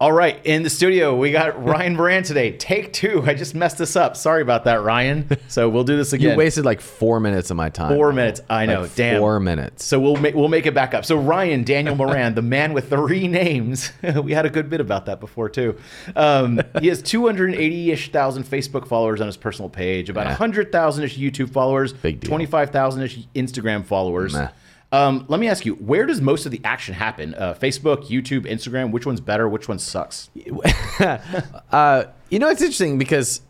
All right, in the studio we got Ryan Moran today. Take two. I just messed this up. Sorry about that, Ryan. So we'll do this again. You wasted like four minutes of my time. Four minutes. I know. Like Damn. Four minutes. So we'll make we'll make it back up. So Ryan Daniel Moran, the man with three names, we had a good bit about that before too. Um, he has 280 ish thousand Facebook followers on his personal page, about Yeah. 100,000 ish YouTube followers, Big deal. 25,000 ish Instagram followers. Um, let me ask you, where does most of the action happen? Uh, Facebook, YouTube, Instagram. Which one's better? Which one sucks? Uh, you know, it's interesting because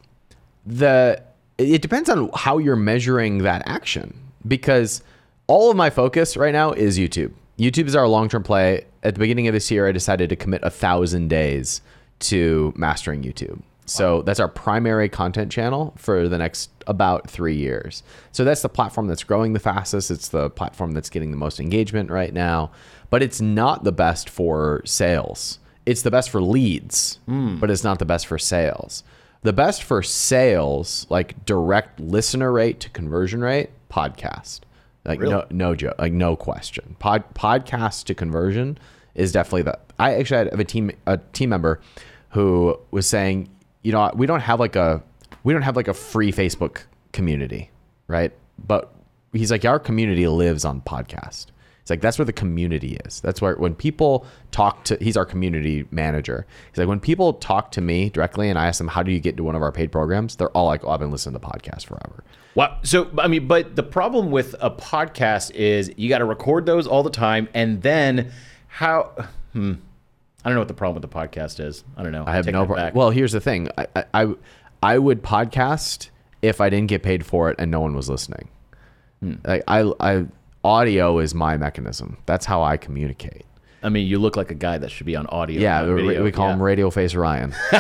the it depends on how you're measuring that action. Because all of my focus right now is YouTube. YouTube is our long term play. At the beginning of this year, I decided to commit a thousand days to mastering YouTube. So that's our primary content channel for the next about three years. So that's the platform that's growing the fastest. It's the platform that's getting the most engagement right now. But it's not the best for sales. It's the best for leads, hmm. but it's not the best for sales. The best for sales, like direct listener rate to conversion rate, podcast. Like Really? no no joke, like no question. Pod podcast to conversion is definitely the. I actually have a team a team member who was saying, you know, we don't have like a we don't have like a free Facebook community, right? But he's like, our community lives on podcast. It's like that's where the community is. That's where when people talk to he's our community manager. He's like when people talk to me directly and I ask them how do you get to one of our paid programs, they're all like, "Oh, I've been listening to podcasts forever." Wow. So, I mean, but the problem with a podcast is you got to record those all the time. And then how, hmm, I don't know what the problem with the podcast is. I don't know. I have Take no problem. Well, here's the thing. I, I I I would podcast if I didn't get paid for it and no one was listening. Hmm. Like I I audio is my mechanism. That's how I communicate. I mean, you look like a guy that should be on audio. Yeah, we, we call Yeah. him Radio Face Ryan.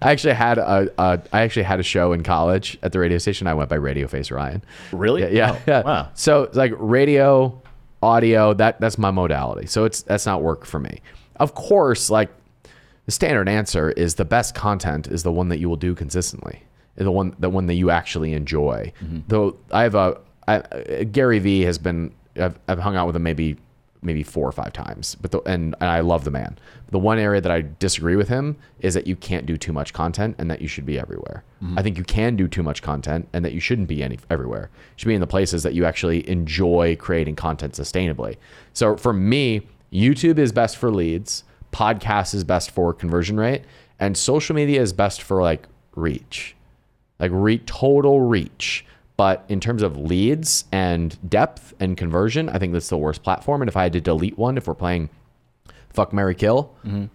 I actually had a, a I actually had a show in college at the radio station. I went by Radio Face Ryan. Really? Yeah, yeah. Oh, yeah. Wow. So it's like radio, audio, that that's my modality. So it's that's not work for me. Of course, like the standard answer is the best content is the one that you will do consistently. The one the one that you actually enjoy. Mm-hmm. Though I have a I, Gary Vee has been I've, I've hung out with him maybe maybe four or five times, but the, and, and I love the man. The one area that I disagree with him is that you can't do too much content and that you should be everywhere. Mm-hmm. I think you can do too much content and that you shouldn't be any everywhere. You should be in the places that you actually enjoy creating content sustainably. So for me, YouTube is best for leads, podcast is best for conversion rate, and social media is best for like reach like re- total reach. But in terms of leads and depth and conversion, I think that's the worst platform. And if I had to delete one, if we're playing fuck Mary Kill,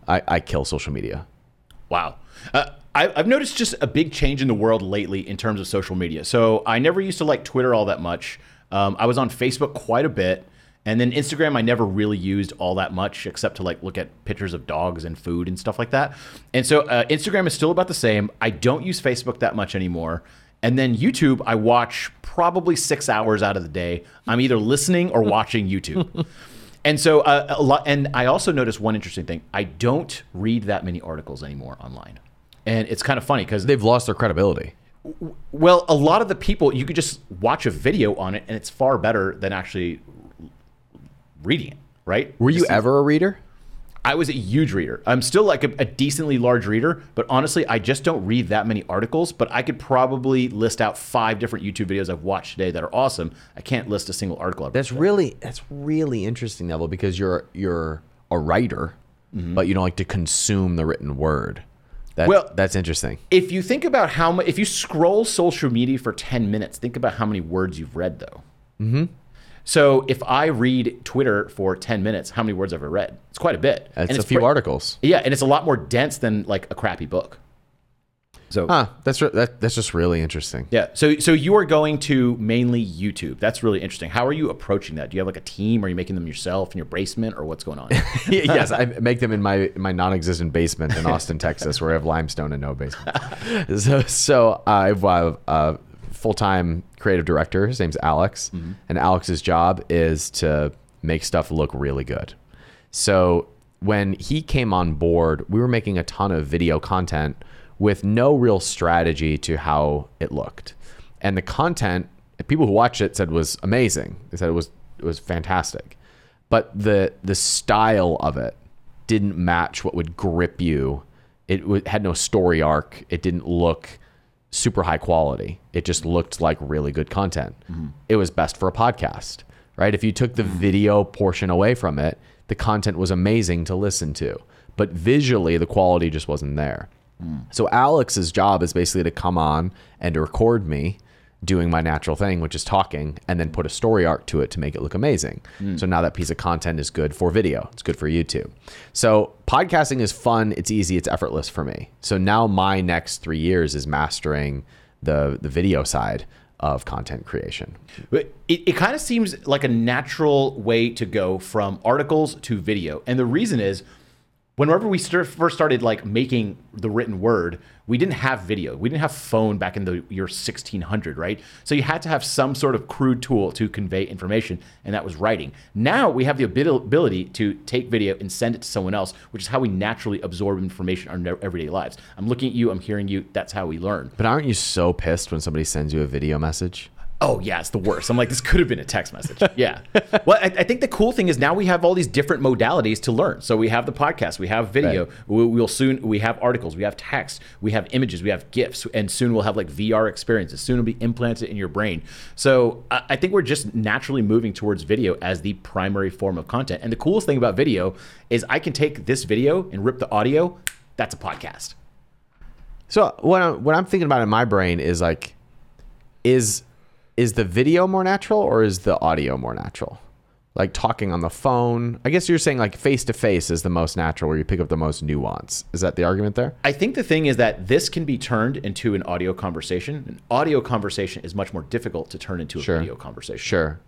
I, I kill social media. Wow. Uh, I, I've noticed just a big change in the world lately in terms of social media. So I never used to like Twitter all that much. Um, I was on Facebook quite a bit. And then Instagram, I never really used all that much except to like look at pictures of dogs and food and stuff like that. And so uh, Instagram is still about the same. I don't use Facebook that much anymore. And then YouTube, I watch probably six hours out of the day. I'm either listening or watching YouTube. And so uh, a lot, and I also noticed one interesting thing. I don't read that many articles anymore online, and it's kind of funny because They've lost their credibility. well, a lot of the people you could just watch a video on it, and it's far better than actually reading it. Right? Were you Just- ever a reader? I was a huge reader. I'm still like a, a decently large reader, but honestly, I just don't read that many articles. But I could probably list out five different YouTube videos I've watched today that are awesome. I can't list a single article. I've That's really that's really interesting, Neville, because you're you're a writer, but you don't like to consume the written word. That, Well- that's interesting. if you think about how much, if you scroll social media for 10 minutes, think about how many words you've read though. Mm-hmm. So if I read Twitter for 10 minutes, how many words have I read? It's quite a bit. It's, And a few pre- articles. Yeah, and it's a lot more dense than like a crappy book. So Huh? That's re- that, that's just really interesting. yeah, so so you are going to mainly YouTube. That's really interesting. How are you approaching that? Do you have like a team? Are you making them yourself in your basement, or what's going on? yes, I make them in my my non-existent basement in Austin, Texas, where I have limestone and no basement. so, so uh, I have a, a full-time creative director. His name's Alex, mm-hmm. and Alex's job is to make stuff look really good. So when he came on board, we were making a ton of video content with no real strategy to how it looked, and the content people who watched it said was amazing. They said it was it was fantastic, but the the style of it didn't match what would grip you. It w- had no story arc. It didn't look super high quality. It just looked like really good content. Mm-hmm. It was best for a podcast, right? If you took the mm-hmm. video portion away from it, the content was amazing to listen to, but visually the quality just wasn't there. Mm. So Alex's job is basically to come on and to record me doing my natural thing, which is talking, and then put a story arc to it to make it look amazing. Mm. So now that piece of content is good for video. It's good for YouTube. So podcasting is fun, it's easy, it's effortless for me. So now my next three years is mastering the the video side of content creation. But it, it kind of seems like a natural way to go from articles to video. And the reason is whenever we start, first started like making the written word, we didn't have video. We didn't have phone back in the year 1600, right? So you had to have some sort of crude tool to convey information, and that was writing. Now we have the ability to take video and send it to someone else, which is how we naturally absorb information in our everyday lives. I'm looking at you, I'm hearing you. That's how we learn. But aren't you so pissed when somebody sends you a video message? Oh yeah, it's the worst. I'm like, this could have been a text message. Yeah. well, I, I think the cool thing is now we have all these different modalities to learn. So we have the podcast, we have video, we, we'll soon we have articles, we have text, we have images, we have GIFs, and soon we'll have like VR experiences. Soon it'll be implanted in your brain. So I, I think we're just naturally moving towards video as the primary form of content. And the coolest thing about video is I can take this video and rip the audio. That's a podcast. So what I'm, what I'm thinking about in my brain is like, is is the video more natural or is the audio more natural? Like talking on the phone. I guess you're saying like face to face is the most natural, where you pick up the most nuance. Is that the argument there? I think the thing is that this can be turned into an audio conversation. An audio conversation is much more difficult to turn into a Sure. video conversation. Sure.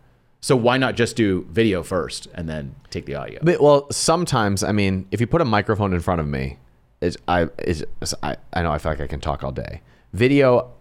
So why not just do video first and then take the audio? But, well, sometimes I mean, if you put a microphone in front of me, is I is I, I know I feel like I can talk all day. Video,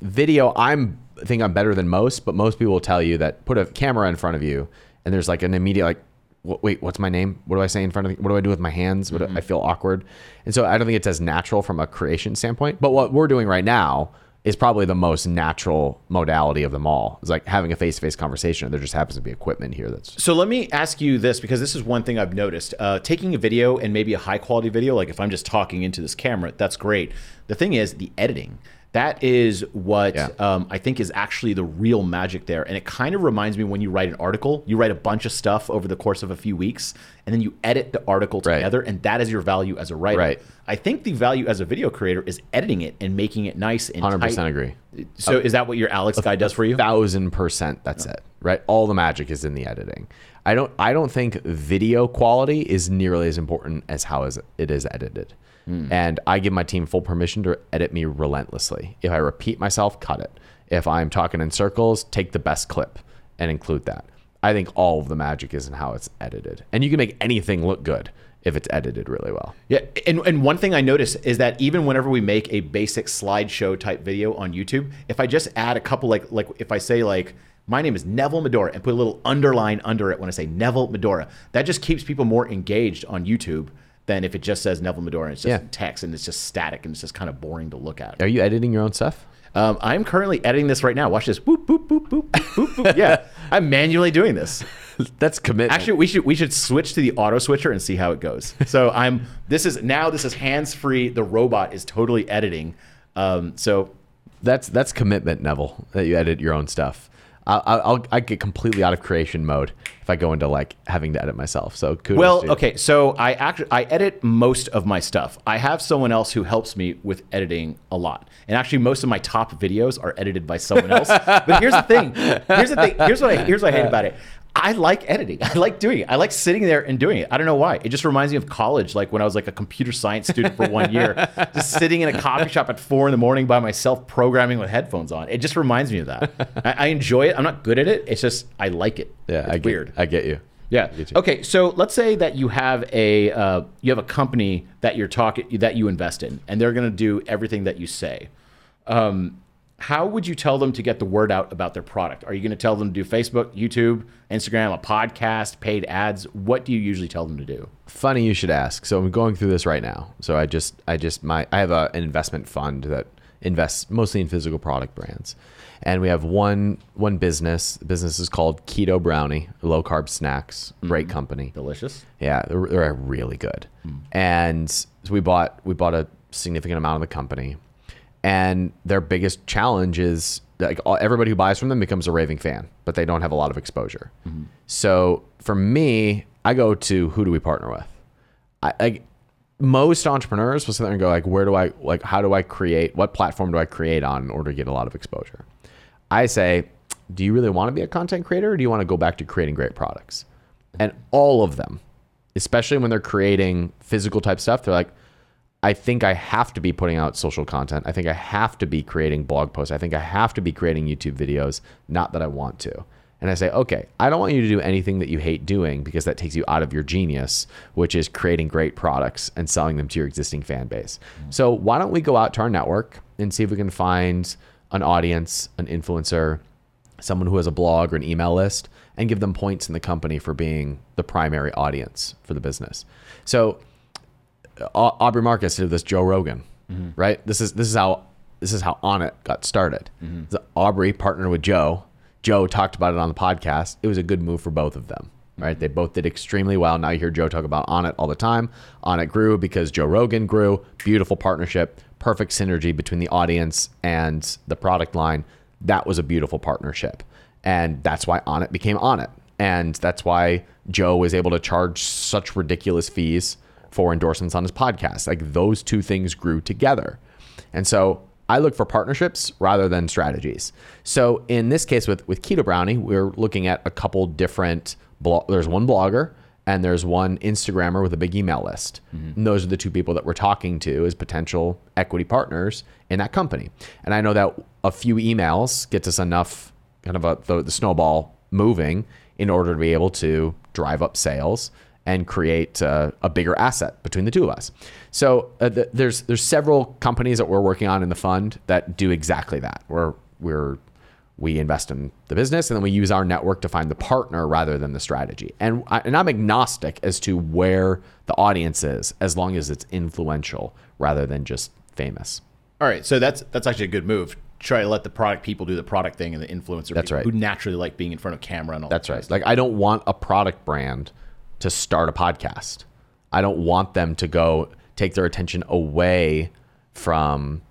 video. I'm think I'm better than most, but most people will tell you that put a camera in front of you and there's like an immediate like, wait, what's my name? What do I say in front of? What do I do with my hands? What do, I feel awkward, and so I don't think it's as natural from a creation standpoint. But what we're doing right now is probably the most natural modality of them all. It's like having a face-to-face conversation. There just happens to be equipment here that's So let me ask you this because this is one thing I've noticed. Uh, taking a video and maybe a high quality video, like if I'm just talking into this camera, that's great. The thing is the editing. That is what Yeah. um, I think is actually the real magic there. And it kind of reminds me when you write an article, you write a bunch of stuff over the course of a few weeks, and then you edit the article Right. together, and that is your value as a writer. Right. I think the value as a video creator is editing it and making it nice and hundred percent tight. agree. So is that what your Alex guy does for you? thousand percent that's it right all the magic is in the editing i don't i don't think video quality is nearly as important as how is it is edited Hmm. and i give my team full permission to edit me relentlessly. If i repeat myself cut it. If i'm talking in circles take the best clip and include that. I think all of the magic is in how it's edited. And you can make anything look good if it's edited really well. Yeah, and, and one thing I notice is that even whenever we make a basic slideshow type video on YouTube, if I just add a couple like like if I say like my name is Neville Medhora and put a little underline under it when I say Neville Medhora, that just keeps people more engaged on YouTube than if it just says Neville Medhora and it's just Yeah. text and it's just static and it's just kind of boring to look at. are you editing your own stuff Um, I'm currently editing this right now. Watch this. Boop boop boop boop boop boop. Yeah, I'm manually doing this. that's commitment Actually, we should we should switch to the auto switcher and see how it goes. So I'm this is now this is hands free. The robot is totally editing. Um, so That's that's commitment, Neville. That you edit your own stuff. I, I- I'll I get completely out of creation mode if I go into like having to edit myself. So kudos. to well, okay. So I actually I edit most of my stuff. I have someone else who helps me with editing a lot. And actually, most of my top videos are edited by someone else. but here's the thing. Here's the thing. Here's what I here's what I hate about it. I like editing. I like doing it. I like sitting there and doing it. I don't know why. It just reminds me of college, like when I was like a computer science student for one year, just sitting in a coffee shop at four in the morning by myself, programming with headphones on. It just reminds me of that. I, I enjoy it. I'm not good at it. It's just I like it. yeah, it's I get, weird. I get you. Yeah. get you. Okay. So let's say that you have a uh, you have a company that you're talking that you invest in, and they're going to do everything that you say. Um, how would you tell them to get the word out about their product? Are you going to tell them to do Facebook, YouTube, Instagram, a podcast, paid ads? What do you usually tell them to do? Funny you should ask. So I'm going through this right now. So I just I just my I have a, an investment fund that invests mostly in physical product brands. And we have one one business. The business is called Keto Brownie, low carb snacks. Great mm-hmm. company. Delicious. Yeah, they're, they're really good. Mm. And so we bought we bought a significant amount of the company, and their biggest challenge is like everybody who buys from them becomes a raving fan, but they don't have a lot of exposure. So for me, I go to who do we partner with? I like most entrepreneurs will sit there and go like, where do I like how do I create what platform do I create on in order to get a lot of exposure? I say, do you really want to be a content creator or do you want to go back to creating great products? And all of them, especially when they're creating physical type stuff, they're like, I think I have to be putting out social content. I think I have to be creating blog posts. I think I have to be creating YouTube videos, not that I want to. And I say, okay, I don't want you to do anything that you hate doing because that takes you out of your genius, which is creating great products and selling them to your existing fan base. Mm. So why don't we go out to our network and see if we can find an audience, an influencer, someone who has a blog or an email list and give them points in the company for being the primary audience for the business. So Aubrey Marcus did this Joe Rogan, mm-hmm. right? This is this is how this is how Onnit got started. Mm-hmm. The Aubrey partnered with Joe. Joe talked about it on the podcast. It was a good move for both of them, right? Mm-hmm. They both did extremely well. Now you hear Joe talk about Onnit all the time. Onnit grew because Joe Rogan grew. Beautiful partnership, perfect synergy between the audience and the product line. That was a beautiful partnership, and that's why Onnit became Onnit, and that's why Joe was able to charge such ridiculous fees for endorsements on his podcast. Like those two things grew together. And so I look for partnerships rather than strategies. So in this case with with Keto Brownie, we're looking at a couple different blog there's one blogger and there's one Instagrammer with a big email list. Mm-hmm. And those are the two people that we're talking to as potential equity partners in that company. And I know that a few emails gets us enough kind of a, the, the snowball moving in order to be able to drive up sales and create uh, a bigger asset between the two of us. So uh, th- there's there's several companies that we're working on in the fund that do exactly that. Where we're we invest in the business and then we use our network to find the partner rather than the strategy. And I, and I'm agnostic as to where the audience is, as long as it's influential rather than just famous. All right, so that's that's actually a good move. Try to let the product people do the product thing and the influencer That's people right. who naturally like being in front of camera and all that. That's that. right. Like I don't want a product brand to start a podcast. I don't want them to go take their attention away from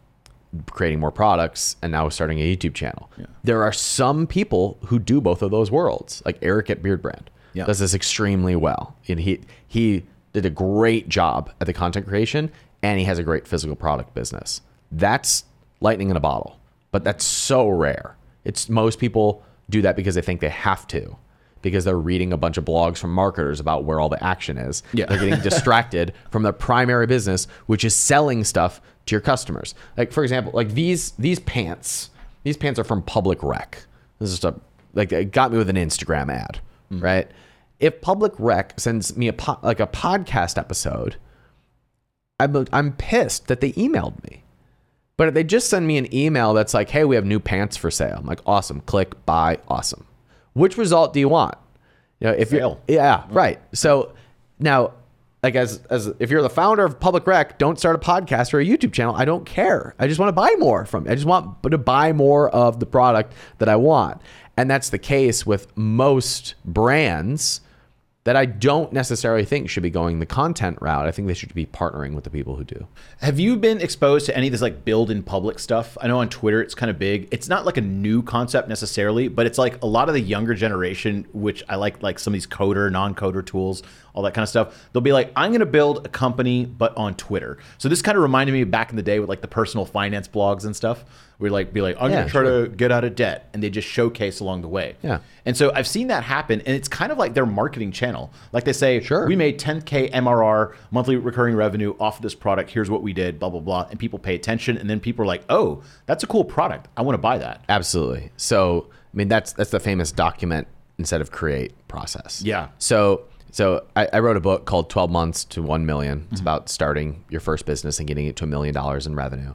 creating more products and now starting a YouTube channel. There are some people who do both of those worlds, like Eric at Beardbrand Yeah. does this extremely well. And he he did a great job at the content creation and he has a great physical product business. That's lightning in a bottle, but that's so rare. It's most people do that because they think they have to. Because they're reading a bunch of blogs from marketers about where all the action is. Yeah. They're getting distracted from their primary business, which is selling stuff to your customers. Like for example, like these these pants. These pants are from Public Rec. This is just a like it got me with an Instagram ad, mm. right? If Public Rec sends me a po- like a podcast episode, I'm I'm pissed that they emailed me. But if they just send me an email that's like, "Hey, we have new pants for sale," I'm like, "Awesome! Click buy, awesome." Which result do you want? You know, if you yeah, mm-hmm. right. So now, like as as if you're the founder of Public Rec, don't start a podcast or a YouTube channel. I don't care. I just want to buy more from. I just want to buy more of the product that I want, and that's the case with most brands that I don't necessarily think should be going the content route. I think they should be partnering with the people who do. Have you been exposed to any of this like build in public stuff? I know on Twitter it's kind of big. It's not like a new concept necessarily, but it's like a lot of the younger generation, which I like like some of these coder, non-coder tools, all that kind of stuff. They'll be like, I'm gonna build a company, but on Twitter. So this kind of reminded me back in the day with like the personal finance blogs and stuff. Where like be like, I'm Yeah, gonna try to get out of debt, and they just showcase along the way. Yeah. And so I've seen that happen, and it's kind of like their marketing channel. Like they say, Sure. we made 10k MRR monthly recurring revenue off of this product. Here's what we did, blah blah blah, and people pay attention, and then people are like, oh, that's a cool product. I want to buy that. Absolutely. So, I mean, that's that's the famous document instead of create process. Yeah. So So I, I wrote a book called 12 Months to 1 Million. It's mm-hmm. about starting your first business and getting it to a million dollars in revenue.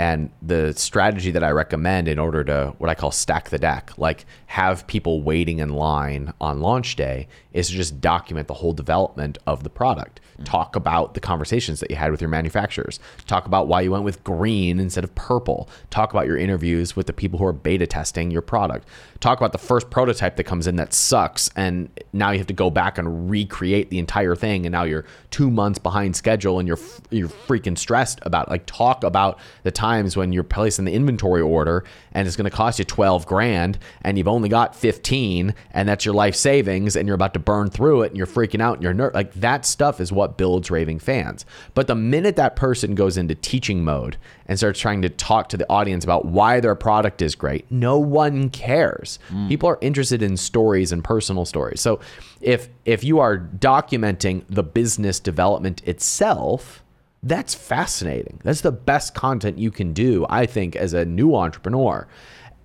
And the strategy that I recommend in order to what I call stack the deck, like have people waiting in line on launch day, is to just document the whole development of the product. Talk about the conversations that you had with your manufacturers. Talk about why you went with green instead of purple. Talk about your interviews with the people who are beta testing your product. Talk about the first prototype that comes in that sucks, and now you have to go back and recreate the entire thing, and now you're two months behind schedule, and you're you're freaking stressed about. Like, talk about the times when you're placing the inventory order, and it's going to cost you twelve grand, and you've only got fifteen, and that's your life savings, and you're about to burn through it, and you're freaking out, and you're ner- like that stuff is what builds raving fans. But the minute that person goes into teaching mode and starts trying to talk to the audience about why their product is great, no one cares. Mm. People are interested in stories and personal stories. So if if you are documenting the business development itself, that's fascinating. That's the best content you can do, I think, as a new entrepreneur.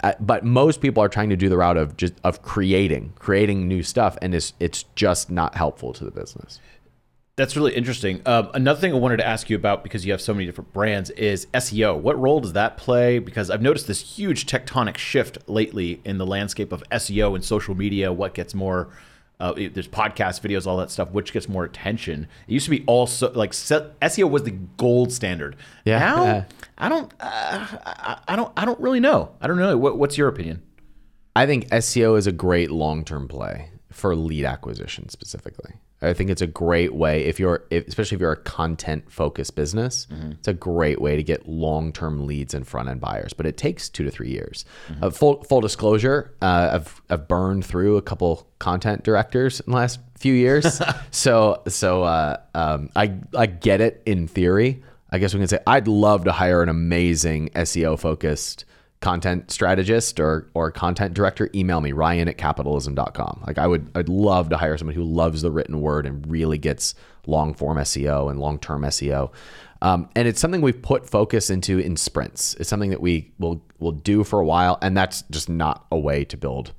Uh, but most people are trying to do the route of just of creating, creating new stuff, and it's it's just not helpful to the business. That's really interesting. Um, another thing I wanted to ask you about because you have so many different brands is SEO. What role does that play? Because I've noticed this huge tectonic shift lately in the landscape of SEO and social media. What gets more? Uh, there's podcast videos, all that stuff. Which gets more attention? It used to be also like SEO was the gold standard. Yeah. Now I don't. Uh, I, I don't. I don't really know. I don't know. What, what's your opinion? I think SEO is a great long term play for lead acquisition specifically. I think it's a great way if you're, if, especially if you're a content focused business, it's a great way to get long term leads and front end buyers. But it takes two to three years. Uh, full full disclosure, uh, I've I've burned through a couple content directors in the last few years, so so uh, um, I I get it in theory. I guess we can say I'd love to hire an amazing SEO focused content strategist or or content director, email me, Ryan at capitalism.com. Like I would I'd love to hire someone who loves the written word and really gets long form SEO and long term SEO. Um, and it's something we've put focus into in sprints. It's something that we will will do for a while, and that's just not a way to build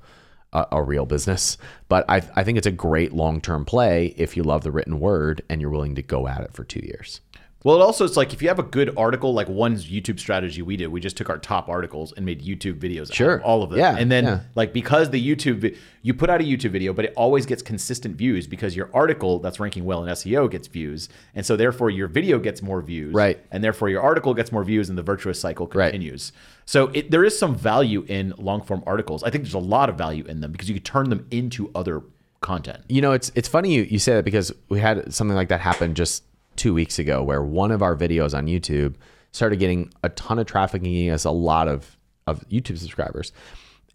a, a real business. But I, I think it's a great long term play if you love the written word and you're willing to go at it for two years. Well, it also it's like if you have a good article, like one's YouTube strategy we did, we just took our top articles and made YouTube videos. Sure. out of all of them. Yeah, and then yeah. like because the YouTube vi- you put out a YouTube video, but it always gets consistent views because your article that's ranking well in SEO gets views, and so therefore your video gets more views, Right. And therefore your article gets more views, and the virtuous cycle Right. continues. So it, there is some value in long form articles. I think there's a lot of value in them because you can turn them into other content. You know, it's it's funny you, you say that because we had something like that happen just two weeks ago where one of our videos on YouTube started getting a ton of traffic and getting us a lot of, of YouTube subscribers.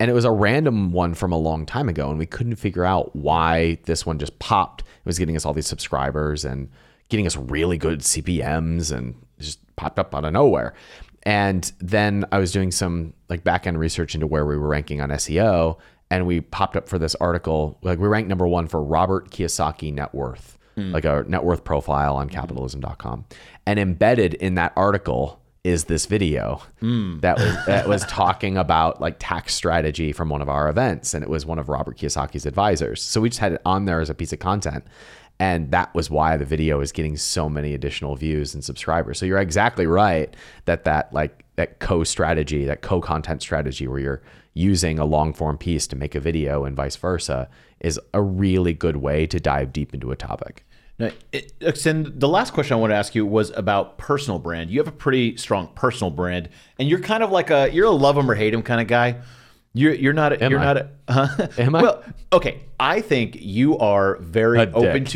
And it was a random one from a long time ago, and we couldn't figure out why this one just popped. It was getting us all these subscribers and getting us really good CPMs and just popped up out of nowhere. And then I was doing some like back end research into where we were ranking on SEO, and we popped up for this article. Like we ranked number one for Robert Kiyosaki net worth, Hmm. like a net worth profile on hmm. capitalism.com. And embedded in that article is this video hmm. that was that was talking about like tax strategy from one of our events, and it was one of Robert Kiyosaki's advisors. So we just had it on there as a piece of content. And that was why the video is getting so many additional views and subscribers. So you're exactly right that that like that co-strategy, that co-content strategy where you're using a long form piece to make a video and vice versa is a really good way to dive deep into a topic. Now, and the last question I want to ask you was about personal brand. You have a pretty strong personal brand, and you're kind of like a you're a love him or hate him kind of guy. You're you're not a, you're I? not a huh? Am I? Well, okay. I think you are very A open dick.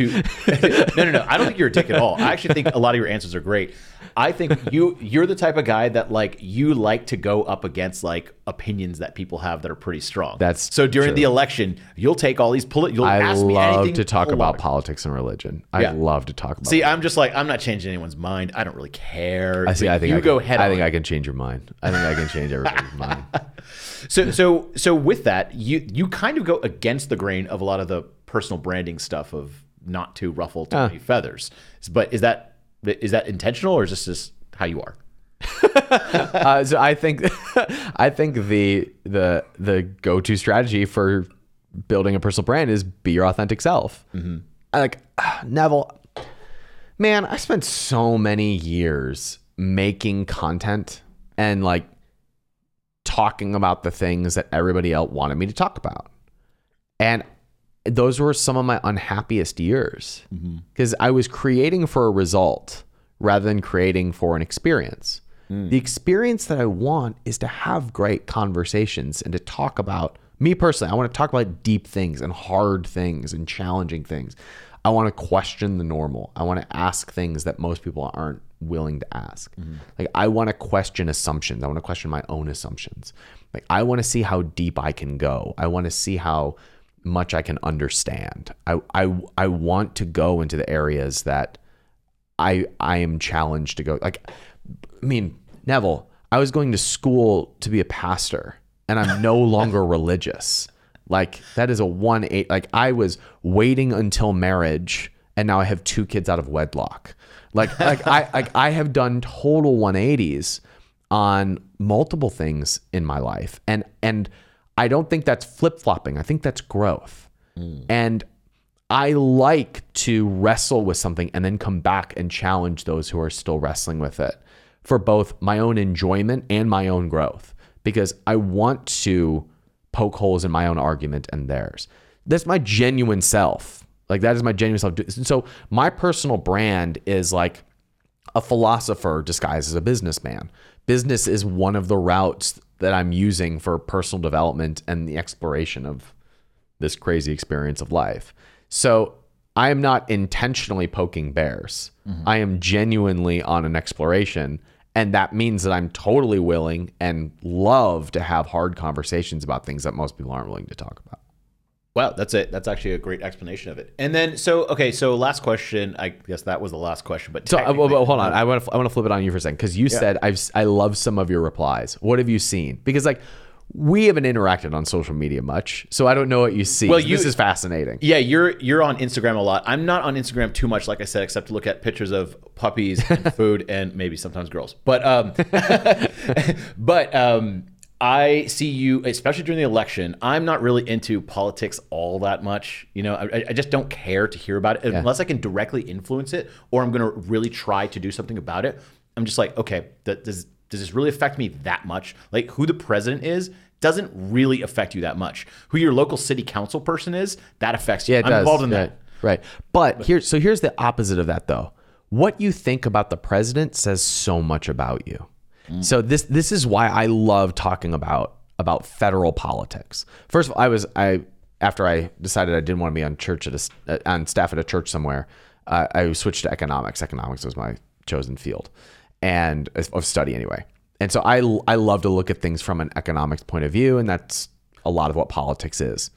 to. no, no, no. I don't think you're a dick at all. I actually think a lot of your answers are great. I think you you're the type of guy that like you like to go up against like opinions that people have that are pretty strong. That's so during true. the election, you'll take all these poli- You'll I ask me love anything to talk about politics and religion. I Yeah. love to talk about See, I'm just like I'm not changing anyone's mind. I don't really care. I see. I think you I go can, head. I on. think I can change your mind. I think I can change everybody's mind. So so so with that, you you kind of go against the grain of a lot of the personal branding stuff of not to ruffle too Ah. many feathers. But is that is that intentional or is this just how you are? Uh, so I think, I think the the the go to strategy for building a personal brand is be your authentic self. like Neville, man, I spent so many years making content and like talking about the things that everybody else wanted me to talk about. And those were some of my unhappiest years mm-hmm. because I was creating for a result rather than creating for an experience. Mm. The experience that I want is to have great conversations and to talk about me personally. I want to talk about deep things and hard things and challenging things. I want to question the normal. I want to ask things that most people aren't willing to ask. Mm-hmm. Like I want to question assumptions. I want to question my own assumptions. Like I want to see how deep I can go. I want to see how much I can understand. I I I want to go into the areas that I I am challenged to go. Like I mean, Neville, I was going to school to be a pastor and I'm no longer religious. Like that is a one eight like I was waiting until marriage and now I have two kids out of wedlock. Like like I like I have done total 180s on multiple things in my life. And and I don't think that's flip-flopping. I think that's growth. Hmm. And I like to wrestle with something and then come back and challenge those who are still wrestling with it for both my own enjoyment and my own growth because I want to poke holes in my own argument and theirs. That's my genuine self. Like that is my genuine self. So my personal brand is like a philosopher disguised as a businessman. Business is one of the routes that I'm using for personal development and the exploration of this crazy experience of life. So I am not intentionally poking bears. Mm-hmm. I am genuinely on an exploration. And that means that I'm totally willing and love to have hard conversations about things that most people aren't willing to talk about. Wow, that's it. That's actually a great explanation of it. And then, so okay, so last question. I guess that was the last question, but So, uh, well, well, hold on. I want to I want to flip it on you for a second because you said I've I love some of your replies. What have you seen? Because like we haven't interacted on social media much, so I don't know what you see. Well, you- this is fascinating. Yeah, you're you're on Instagram a lot. I'm not on Instagram too much, like I said, except to look at pictures of puppies and food and maybe sometimes girls. But um, but um, I see you, especially during the election. I'm not really into politics all that much. You know, I, I just don't care to hear about it unless I can directly influence it, or I'm going to really try to do something about it. I'm just like, okay, th- does does this really affect me that much? Like, who the president is doesn't really affect you that much. Who your local city council person is, that affects you. Yeah, it I'm does. involved in Yeah, that. Right. But here, so here's the opposite of that, though. What you think about the president says so much about you. So this this is why I love talking about about federal politics. First of all, I was I after I decided I didn't want to be on church at a, uh, on staff at a church somewhere, uh, I switched to economics. Economics was my chosen field and of study anyway. And so I I love to look at things from an economics point of view, and that's a lot of what politics is.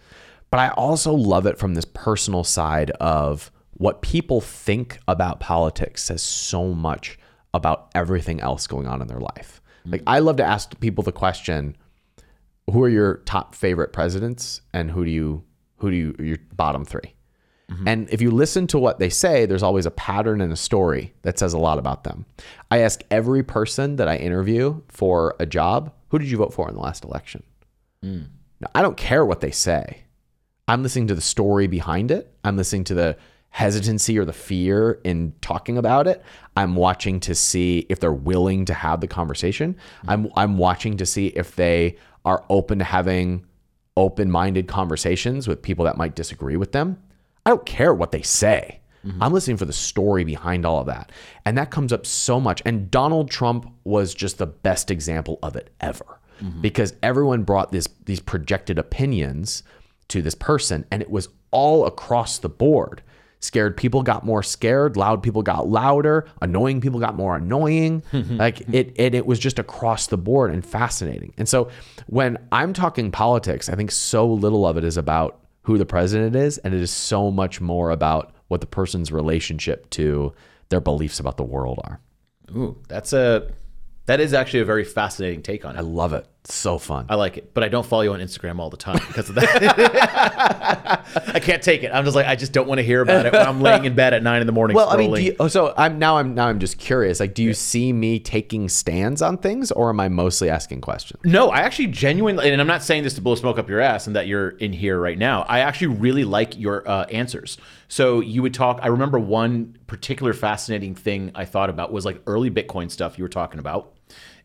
But I also love it from this personal side of what people think about politics says so much about everything else going on in their life. Like mm-hmm. I love to ask people the question, who are your top favorite presidents and who do you who do you your bottom 3? Mm-hmm. And if you listen to what they say, there's always a pattern and a story that says a lot about them. I ask every person that I interview for a job, who did you vote for in the last election? Mm. Now, I don't care what they say. I'm listening to the story behind it. I'm listening to the hesitancy or the fear in talking about it. I'm watching to see if they're willing to have the conversation. I'm I'm watching to see if they are open to having open-minded conversations with people that might disagree with them. I don't care what they say. Mm-hmm. I'm listening for the story behind all of that. And that comes up so much. And Donald Trump was just the best example of it ever. Mm-hmm. Because everyone brought this these projected opinions to this person and it was all across the board. Scared people got more scared, loud people got louder, annoying people got more annoying. like it, it it was just across the board and fascinating. And so when I'm talking politics, I think so little of it is about who the president is and it is so much more about what the person's relationship to their beliefs about the world are. Ooh, that's a that is actually a very fascinating take on I love it. So fun. I like it, but I don't follow you on Instagram all the time because of that. I can't take it. I'm just like I just don't want to hear about it when I'm laying in bed at nine in the morning. well, scrolling. I mean, you, oh, so I'm now I'm now I'm just curious. Like, do you see me taking stands on things, or am I mostly asking questions? No, I actually genuinely, and I'm not saying this to blow smoke up your ass and that you're in here right now. I actually really like your uh, answers. So you would talk. I remember one particular fascinating thing I thought about was like early Bitcoin stuff you were talking about,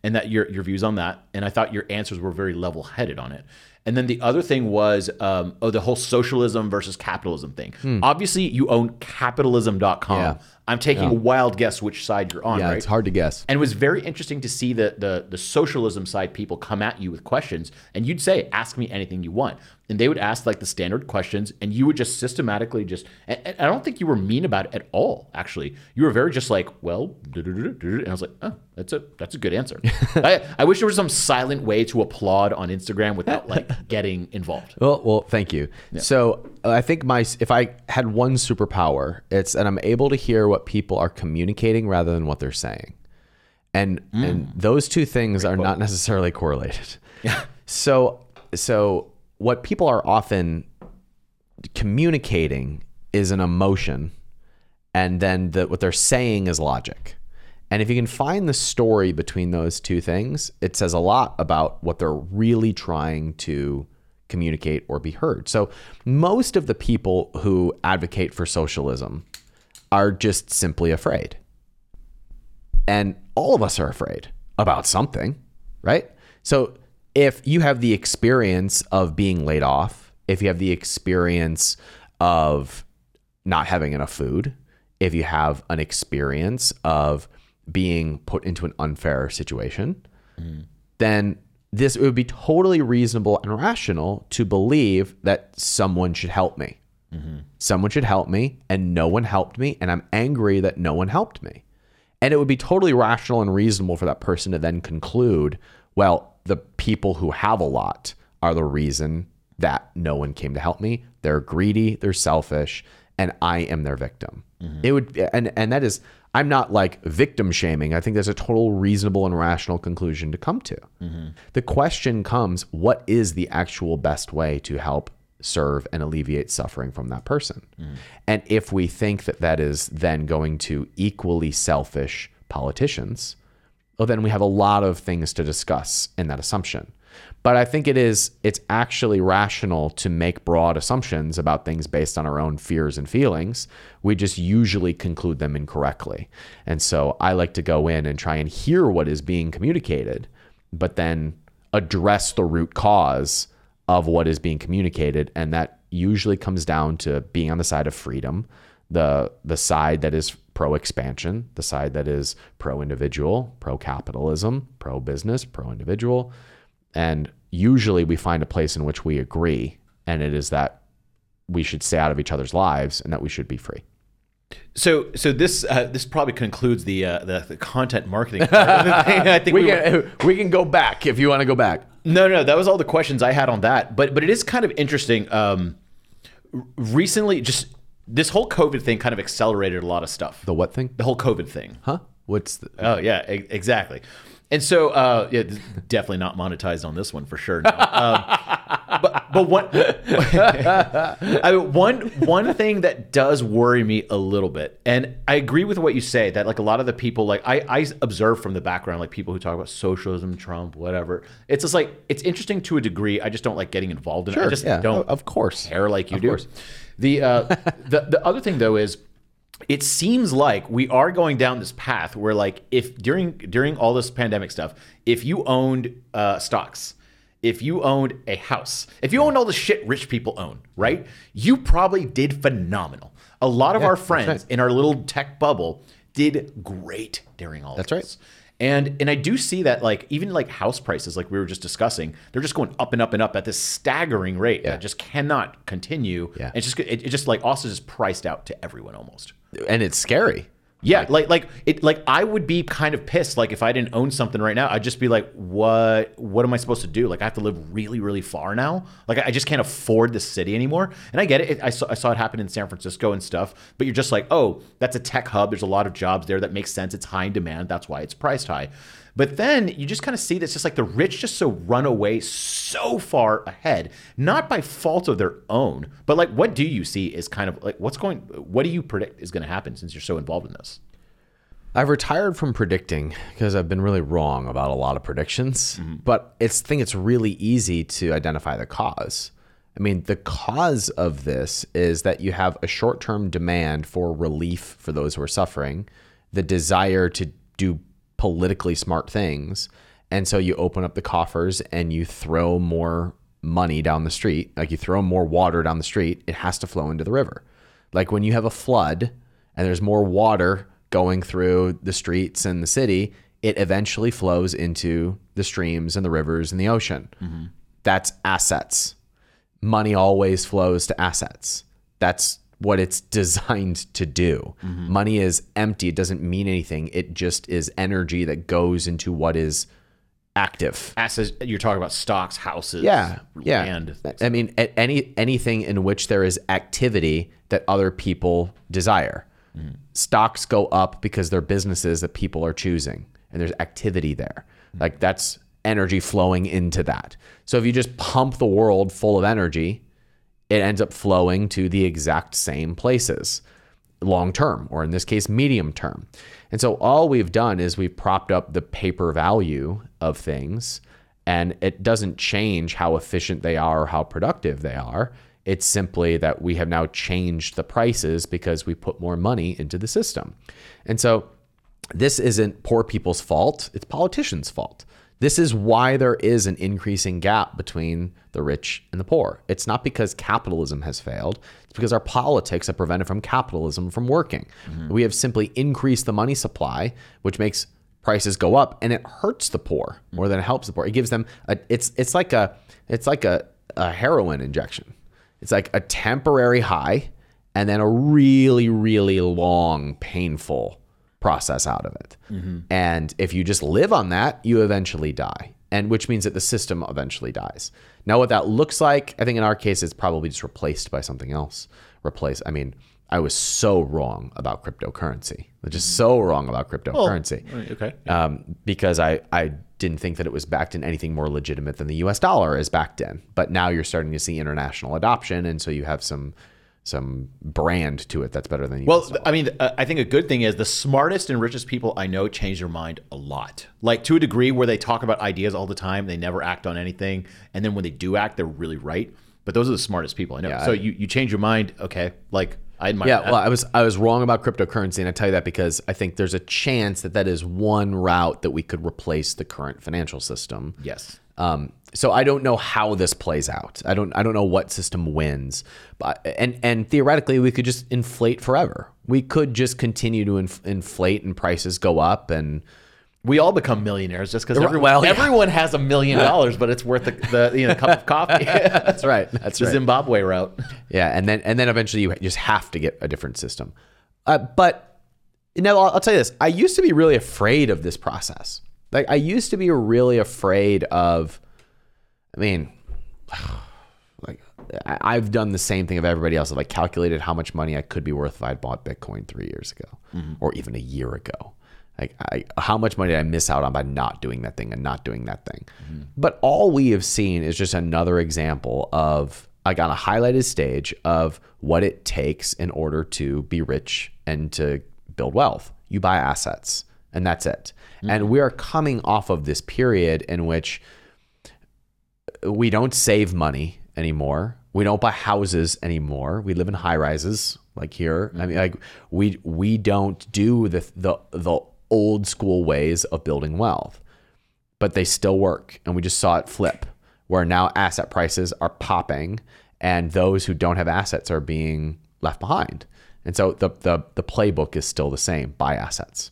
and that your your views on that. And I thought your answers were very level headed on it. And then the other thing was um, oh the whole socialism versus capitalism thing. Obviously, you own capitalism.com. Yeah. I'm taking a wild guess which side you're on, Yeah, right? it's hard to guess. And it was very interesting to see the, the the socialism side people come at you with questions, and you'd say, "Ask me anything you want," and they would ask like the standard questions, and you would just systematically just. And, and I don't think you were mean about it at all. Actually, you were very just like, "Well," and I was like, "Oh, that's a that's a good answer." I, I wish there was some silent way to applaud on Instagram without like getting involved. Well, well, thank you. So uh, I think my if I had one superpower, it's that I'm able to hear what people are communicating rather than what they're saying, and and those two things are not necessarily correlated. Yeah. So so what people are often communicating is an emotion, and then the, what they're saying is logic. And if you can find the story between those two things, it says a lot about what they're really trying to communicate or be heard. So most of the people who advocate for socialism are just simply afraid. And all of us are afraid about something, right? So if you have the experience of being laid off, if you have the experience of not having enough food, if you have an experience of being put into an unfair situation, mm-hmm. then this would be totally reasonable and rational to believe that someone should help me. Mm-hmm. Someone should help me, and no one helped me, and I'm angry that no one helped me. And it would be totally rational and reasonable for that person to then conclude, well, the people who have a lot are the reason that no one came to help me. They're greedy, they're selfish, and I am their victim. It would and and that is I'm not like victim shaming. I think that's a total reasonable and rational conclusion to come to. The question comes, what is the actual best way to help serve and alleviate suffering from that person? And if we think that that is then going to equally selfish politicians, well, then we have a lot of things to discuss in that assumption. But I think it is it's actually rational to make broad assumptions about things based on our own fears and feelings. We just usually conclude them incorrectly. And so I like to go in and try and hear what is being communicated, but then address the root cause of what is being communicated and that usually comes down to being on the side of freedom, the the side that is pro expansion, the side that is pro individual, pro capitalism, pro business, pro individual. And usually we find a place in which we agree, and it is that we should stay out of each other's lives and that we should be free. So, so this uh, this probably concludes the, uh, the the content marketing. I think We we were- can we can go back if you want to go back. No, no, that was all the questions I had on that. But but it is kind of interesting. Um, recently, just this whole COVID thing kind of accelerated a lot of stuff. The what thing? The whole COVID thing. Huh? What's the, Oh yeah, e- exactly. And so, uh, yeah, definitely not monetized on this one for sure. no. Um, but but one, I mean, one one thing that does worry me a little bit, and I agree with what you say that like a lot of the people, like I, I observe from the background, like people who talk about socialism, Trump, whatever. It's just like it's interesting to a degree. I just don't like getting involved in it. I just yeah, don't of course. care like you Of do. course. The uh, the the other thing though is it seems like we are going down this path where like if during during all this pandemic stuff, if you owned uh, stocks, if you owned a house, if you owned all the shit rich people own, right? You probably did phenomenal. A lot of our friends in our little tech bubble did great during all That's of right. And and I do see that like even like house prices, like we were just discussing, they're just going up and up and up at this staggering rate that just cannot continue. Yeah. And it's just it, it just like also just priced out to everyone almost. and it's scary. Yeah, like like it like I would be kind of pissed like if I didn't own something right now. I'd just be like, what what am I supposed to do? Like I have to live really really far now. Like I just can't afford the city anymore. And I get it. I saw I saw it happen in San Francisco and stuff. But you're just like, oh, that's a tech hub. There's a lot of jobs there. That makes sense. It's high in demand. That's why it's priced high. But then you just kind of see this just like the rich just so run away so far ahead, not by fault of their own, but like what do you see is kind of like what's going what do you predict is going to happen since you're so involved in this? I've retired from predicting because I've been really wrong about a lot of predictions. Mm-hmm. But it's I think it's really easy to identify the cause. I mean, the cause of this is that you have a short-term demand for relief for those who are suffering, the desire to do politically smart things, and so you open up the coffers and you throw more money down the street. Like you throw more water down the street, it has to flow into the river. Like when you have a flood and there's more water going through the streets and the city, it eventually flows into the streams and the rivers and the ocean. Mm-hmm. That's assets. Money always flows to assets. That's what it's designed to do. Mm-hmm. Money is empty. It doesn't mean anything. It just is energy that goes into what is active. Assets you're talking about stocks, houses, Yeah, yeah. land. I mean, any anything in which there is activity that other people desire. Mm-hmm. Stocks go up because they're businesses that people are choosing, and there's activity there. Mm-hmm. Like that's energy flowing into that. So if you just pump the world full of energy, it ends up flowing to the exact same places long term, or in this case, medium term. And so all we've done is we've propped up the paper value of things, and it doesn't change how efficient they are or how productive they are. It's simply that we have now changed the prices because we put more money into the system. And so this isn't poor people's fault, it's politicians' fault. This is why there is an increasing gap between the rich and the poor. It's not because capitalism has failed, it's because our politics have prevented from capitalism from working. Mm-hmm. We have simply increased the money supply, which makes prices go up and it hurts the poor more than it helps the poor. It gives them a it's it's like a it's like a, a heroin injection. It's like a temporary high and then a really, really long, painful process out of it. And if you just live on that, you eventually die. And which means that the system eventually dies. Now, what that looks like, I think in our case, it's probably just replaced by something else. Replace. I mean, I was so wrong about cryptocurrency. Just so wrong about cryptocurrency Okay. um, because I, I didn't think that it was backed in anything more legitimate than the U.S. dollar is backed in. But now you're starting to see international adoption, and so you have some some brand to it that's better than you Well, I mean, uh, I think a good thing is the smartest and richest people I know change their mind a lot. Like to a degree where they talk about ideas all the time, they never act on anything, and then when they do act, they're really right. But those are the smartest people I know. so you, you change your mind, okay? Like I admire Yeah, well, I was I was wrong about cryptocurrency, and I tell you that because I think there's a chance that that is one route that we could replace the current financial system. yes. Um, so I don't know how this plays out. I don't I don't know what system wins. But and and theoretically we could just inflate forever. We could just continue to inf- inflate and prices go up and We all become millionaires just because everyone, well, yeah. everyone has a million dollars, but it's worth the, the you know cup of coffee. that's right. That's the right. Zimbabwe route. Yeah, and then and then eventually you just have to get a different system. Uh, but now I'll, I'll tell you this: I used to be really afraid of this process. Like I used to be really afraid of. I mean, like I've done the same thing of everybody else. I've like calculated how much money I could be worth if I had bought Bitcoin three years ago, mm-hmm. or even a year ago. Like, I, how much money did I miss out on by not doing that thing and not doing that thing? Mm-hmm. But all we have seen is just another example of like on a highlighted stage of what it takes in order to be rich and to build wealth. You buy assets, and that's it. And mm-hmm. we are coming off of this period in which we don't save money anymore. We don't buy houses anymore. We live in high rises like here. I mean, like we we don't do the the the old school ways of building wealth, but they still work, and we just saw it flip, where now asset prices are popping, and those who don't have assets are being left behind. And so the the the playbook is still the same: buy assets.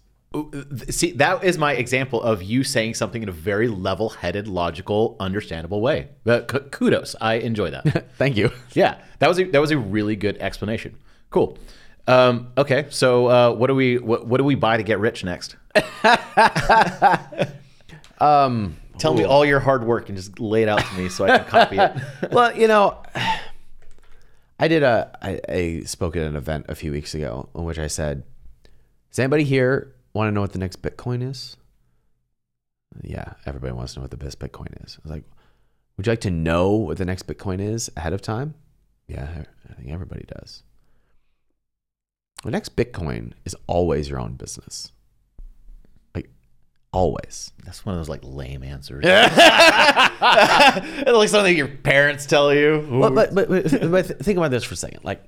See, that is my example of you saying something in a very level-headed, logical, understandable way. But k- kudos, I enjoy that. Thank you. yeah, that was a, that was a really good explanation. Cool. Um, okay, so uh, what do we what, what do we buy to get rich next? Um, Tell me all your hard work and just lay it out to me so I can copy it. well, you know, I did a I, I spoke at an event a few weeks ago in which I said, "Is anybody here want to know what the next Bitcoin is?" Yeah, everybody wants to know what the best Bitcoin is. I was like, "Would you like to know what the next Bitcoin is ahead of time?" Yeah, I think everybody does. The next Bitcoin is always your own business. Like always. That's one of those like lame answers. it's like something your parents tell you. But, but, but, but, but think about this for a second. Like,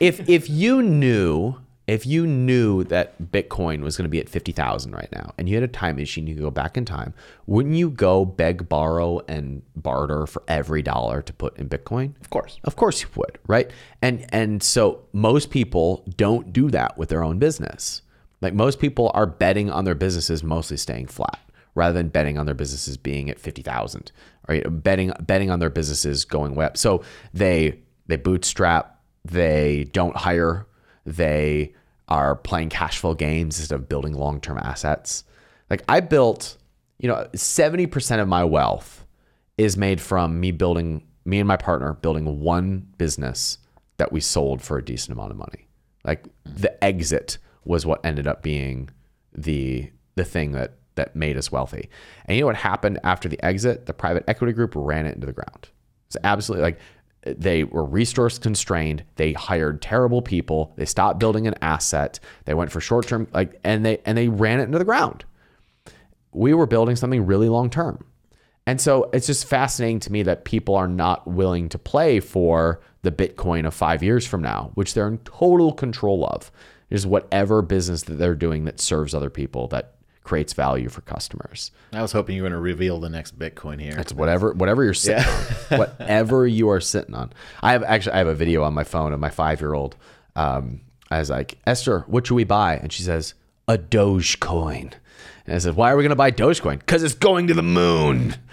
if if you knew if you knew that Bitcoin was going to be at fifty thousand right now, and you had a time machine, you could go back in time. Wouldn't you go beg, borrow, and barter for every dollar to put in Bitcoin? of course. Of course you would, right? And and so most people don't do that with their own business. Like most people are betting on their businesses mostly staying flat rather than betting on their businesses being at 50,000 right? Betting betting on their businesses going way up. So they they bootstrap, they don't hire, they are playing cash flow games instead of building long-term assets. Like I built, you know, 70% of my wealth is made from me building me and my partner building one business that we sold for a decent amount of money. Like the exit was what ended up being the the thing that that made us wealthy. And you know what happened after the exit? The private equity group ran it into the ground. It's absolutely like they were resource constrained. They hired terrible people. They stopped building an asset. They went for short term like and they and they ran it into the ground we were building something really long term. And so it's just fascinating to me that people are not willing to play for the Bitcoin of five years from now, which they're in total control of. Is whatever business that they're doing that serves other people, that creates value for customers. I was hoping you were going to reveal the next Bitcoin here. It's whatever whatever you're sitting on. Whatever you are sitting on. I have actually I have a video on my phone of my five year old. Um, I was like, Esther, what should we buy? And she says, a Dogecoin. And I said, Why are we gonna buy Dogecoin? Because it's going to the moon.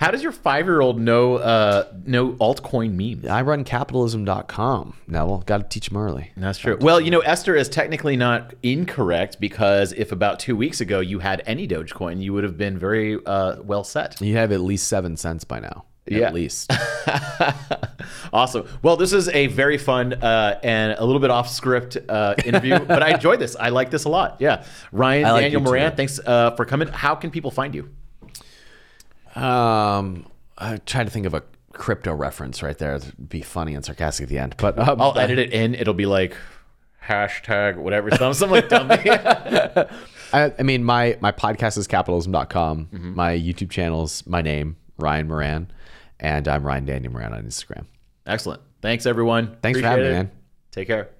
How does your five year old know uh, know altcoin memes? I run capitalism.com. Now, well, got to teach them early. That's true. Well, you know, Esther is technically not incorrect because if about two weeks ago you had any Dogecoin, you would have been very uh, well set. You have at least seven cents by now. Yeah. At least. awesome. Well, this is a very fun uh, and a little bit off script uh, interview, but I enjoyed this. I like this a lot. Yeah. Ryan, like Daniel you too. Moran, thanks uh, for coming. How can people find you? um, I tried to think of a crypto reference right there. It'd be funny and sarcastic at the end. But um, I'll edit it in. It'll be like hashtag whatever, something, something like dummy. I, I mean, my my podcast is capitalism.com. My YouTube channel's my name, Ryan Moran, and I'm Ryan Daniel Moran on Instagram. Excellent. Thanks, everyone. Thanks for Appreciate having me, it. man. Take care.